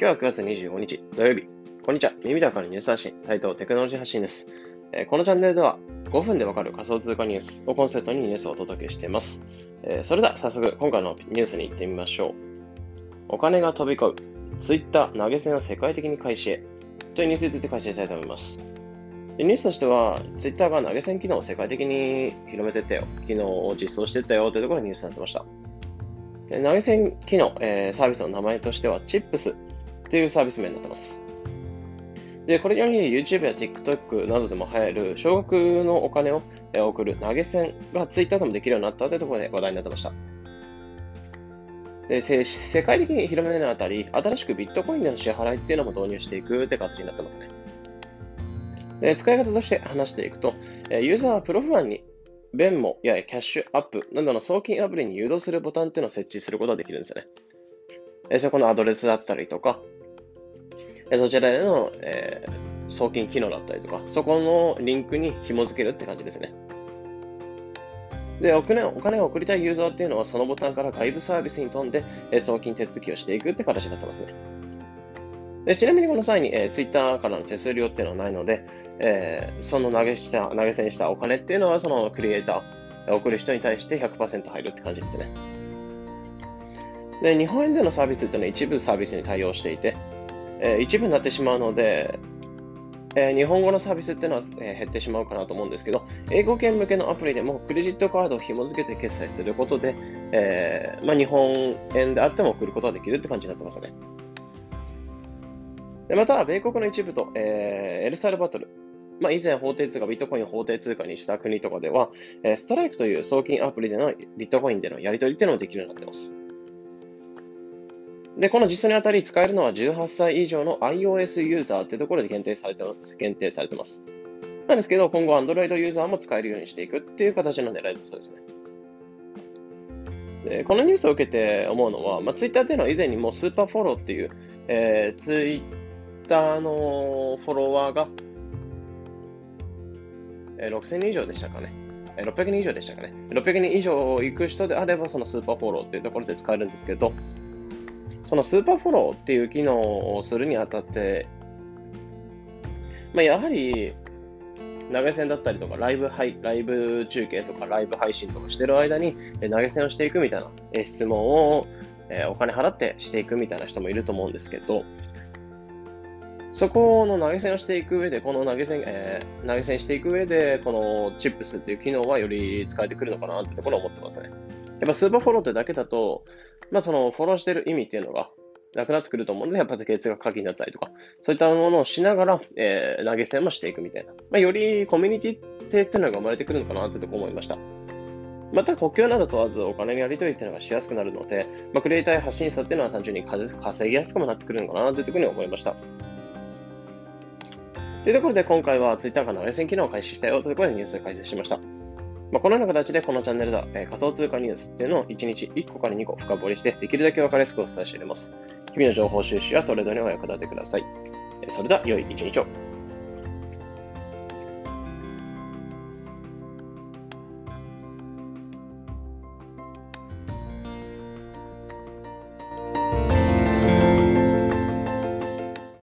今日は9月25日土曜日。こんにちは。耳だからニュース発信、斉藤テクノロジー発信です、えー、このチャンネルでは5分でわかる仮想通貨ニュースをコンセプトにニュースをお届けしています。えー、それでは早速今回のニュースに行ってみましょう。お金が飛び交う。Twitter 投げ銭を世界的に開始へ。というニュースについて開始したいと思います。でニュースとしては、Twitter が投げ銭機能を世界的に広めてったよ。機能を実装してったよというところにニュースになってました。投げ銭機能、えー、サービスの名前としては、Chips というサービス名になってます。で、これにより YouTube や TikTok などでも流行る少額のお金を送る投げ銭が Twitter でもできるようになったというところで話題になってました。で、世界的に広めるあたり、新しくビットコインでの支払いっていうのも導入していくって形になってますね。で、使い方として話していくと、ユーザーはプロファンにベンモやキャッシュアップなどの送金アプリに誘導するボタンっていうのを設置することができるんですよね。そこのアドレスだったりとか、そちらでの、えー、送金機能だったりとか、そこのリンクに紐付けるって感じですね。で、お金お金を送りたいユーザーっていうのは、そのボタンから外部サービスに飛んで、え送金手続きをしていくって形になってますね。でちなみにこの際に、えー、Twitter からの手数料っていうのはないので、えー、その投げした投げ銭したお金っていうのは、そのクリエイター、送る人に対して100%入るって感じですね。で、日本円でのサービスっていうのは一部サービスに対応していて、えー、一部になってしまうので、えー、日本語のサービスっていうのは、えー、減ってしまうかなと思うんですけど、英語圏向けのアプリでもクレジットカードを紐付けて決済することで、えーまあ、日本円であっても送ることができるって感じになってますね。でまた、米国の一部と、えー、エルサルバトル、まあ、以前法定通貨、ビットコインを法定通貨にした国とかでは、え、ストライクという送金アプリでのビットコインでのやり取りっていうのもできるようになってます。で、この実装にあたり使えるのは18歳以上の iOS ユーザーってところで限定されて限定されてます。なんですけど、今後 Android ユーザーも使えるようにしていくっていう形の狙いだそうですね。でこのニュースを受けて思うのは、まあ、Twitter っていうのは以前にもスーパーフォローっていう、えー、Twitter のフォロワーが、えー、6000人以上でしたかね。600人以上でしたかね。600人以上行く人であれば、そのスーパーフォローっていうところで使えるんですけど、そのスーパーフォローっていう機能をするにあたって、まあ、やはり、投げ銭だったりとか、ライブ配、ライブ中継とか、ライブ配信とかしてる間に、投げ銭をしていくみたいな質問を、お金払ってしていくみたいな人もいると思うんですけど、そこの投げ銭をしていく上で、この投げ銭、えー、投げ銭していく上で、このチップスっていう機能はより使えてくるのかなってところを思ってますね。やっぱスーパーフォローってだけだと、まあそのフォローしてる意味っていうのがなくなってくると思うので、やっぱ月額課金だったりとか、そういったものをしながら、えー、投げ銭もしていくみたいな。まあ、よりコミュニティ性っていうのが生まれてくるのかなってとこ思いました。また国境など問わずお金のやり取りっていうのがしやすくなるので、まあ、クリエイターや発信者っていうのは単純に稼ぎやすくもなってくるのかなというところに思いました。というところで今回は Twitter が投げ銭機能を開始したよということでニュースを解説しました。まあ、このような形でこのチャンネルでは、えー、仮想通貨ニュースっていうのを1日1個から2個深掘りして、できるだけ分かりやすくお伝えしております。日々の情報収集やトレードにお役立てください。それでは、良い一日を。